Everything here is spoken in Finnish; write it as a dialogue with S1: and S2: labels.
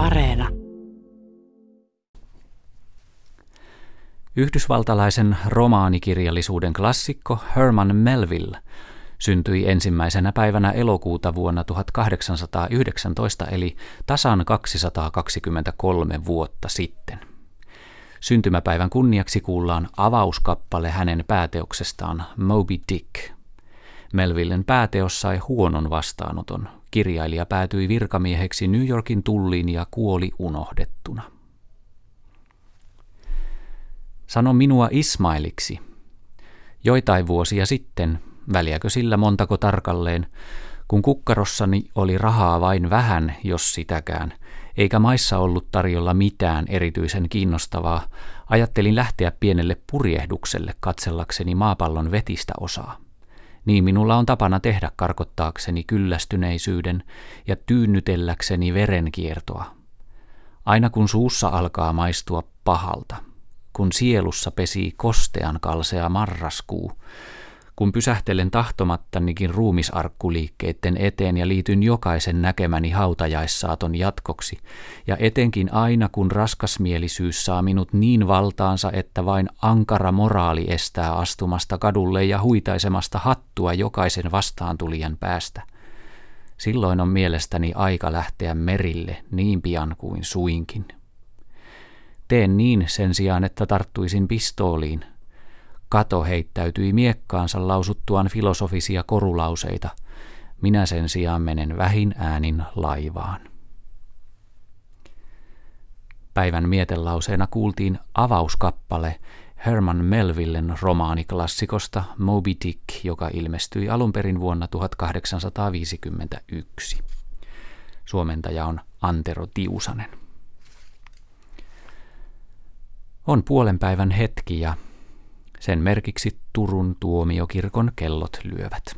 S1: Areena. Yhdysvaltalaisen romaanikirjallisuuden klassikko Herman Melville syntyi ensimmäisenä päivänä elokuuta vuonna 1819 eli tasan 223 vuotta sitten. Syntymäpäivän kunniaksi kuullaan avauskappale hänen pääteoksestaan Moby Dick. Melvillen pääteos sai huonon vastaanoton. Kirjailija päätyi virkamieheksi New Yorkin tulliin ja kuoli unohdettuna. Sano minua Ismailiksi. Joitain vuosia sitten, väliäkö sillä montako tarkalleen, kun kukkarossani oli rahaa vain vähän, jos sitäkään, eikä maissa ollut tarjolla mitään erityisen kiinnostavaa, ajattelin lähteä pienelle purjehdukselle katsellakseni maapallon vetistä osaa. Niin minulla on tapana tehdä karkottaakseni kyllästyneisyyden ja tyynnytelläkseni verenkiertoa. Aina kun suussa alkaa maistua pahalta, kun sielussa pesii kostean kalsea marraskuu, kun pysähtelen tahtomattanikin ruumisarkkuliikkeiden eteen ja liityn jokaisen näkemäni hautajaissaaton jatkoksi, ja etenkin aina kun raskasmielisyys saa minut niin valtaansa, että vain ankara moraali estää astumasta kadulle ja huitaisemasta hattua jokaisen vastaantulijan päästä. Silloin on mielestäni aika lähteä merille niin pian kuin suinkin. Teen niin sen sijaan, että tarttuisin pistooliin – Kato heittäytyi miekkaansa lausuttuaan filosofisia korulauseita. Minä sen sijaan menen vähin äänin laivaan. Päivän mietelauseena kuultiin avauskappale Herman Melvillen romaaniklassikosta Moby Dick, joka ilmestyi alun perin vuonna 1851. Suomentaja on Antero Tiusanen. On puolen päivän hetki ja sen merkiksi Turun tuomiokirkon kellot lyövät.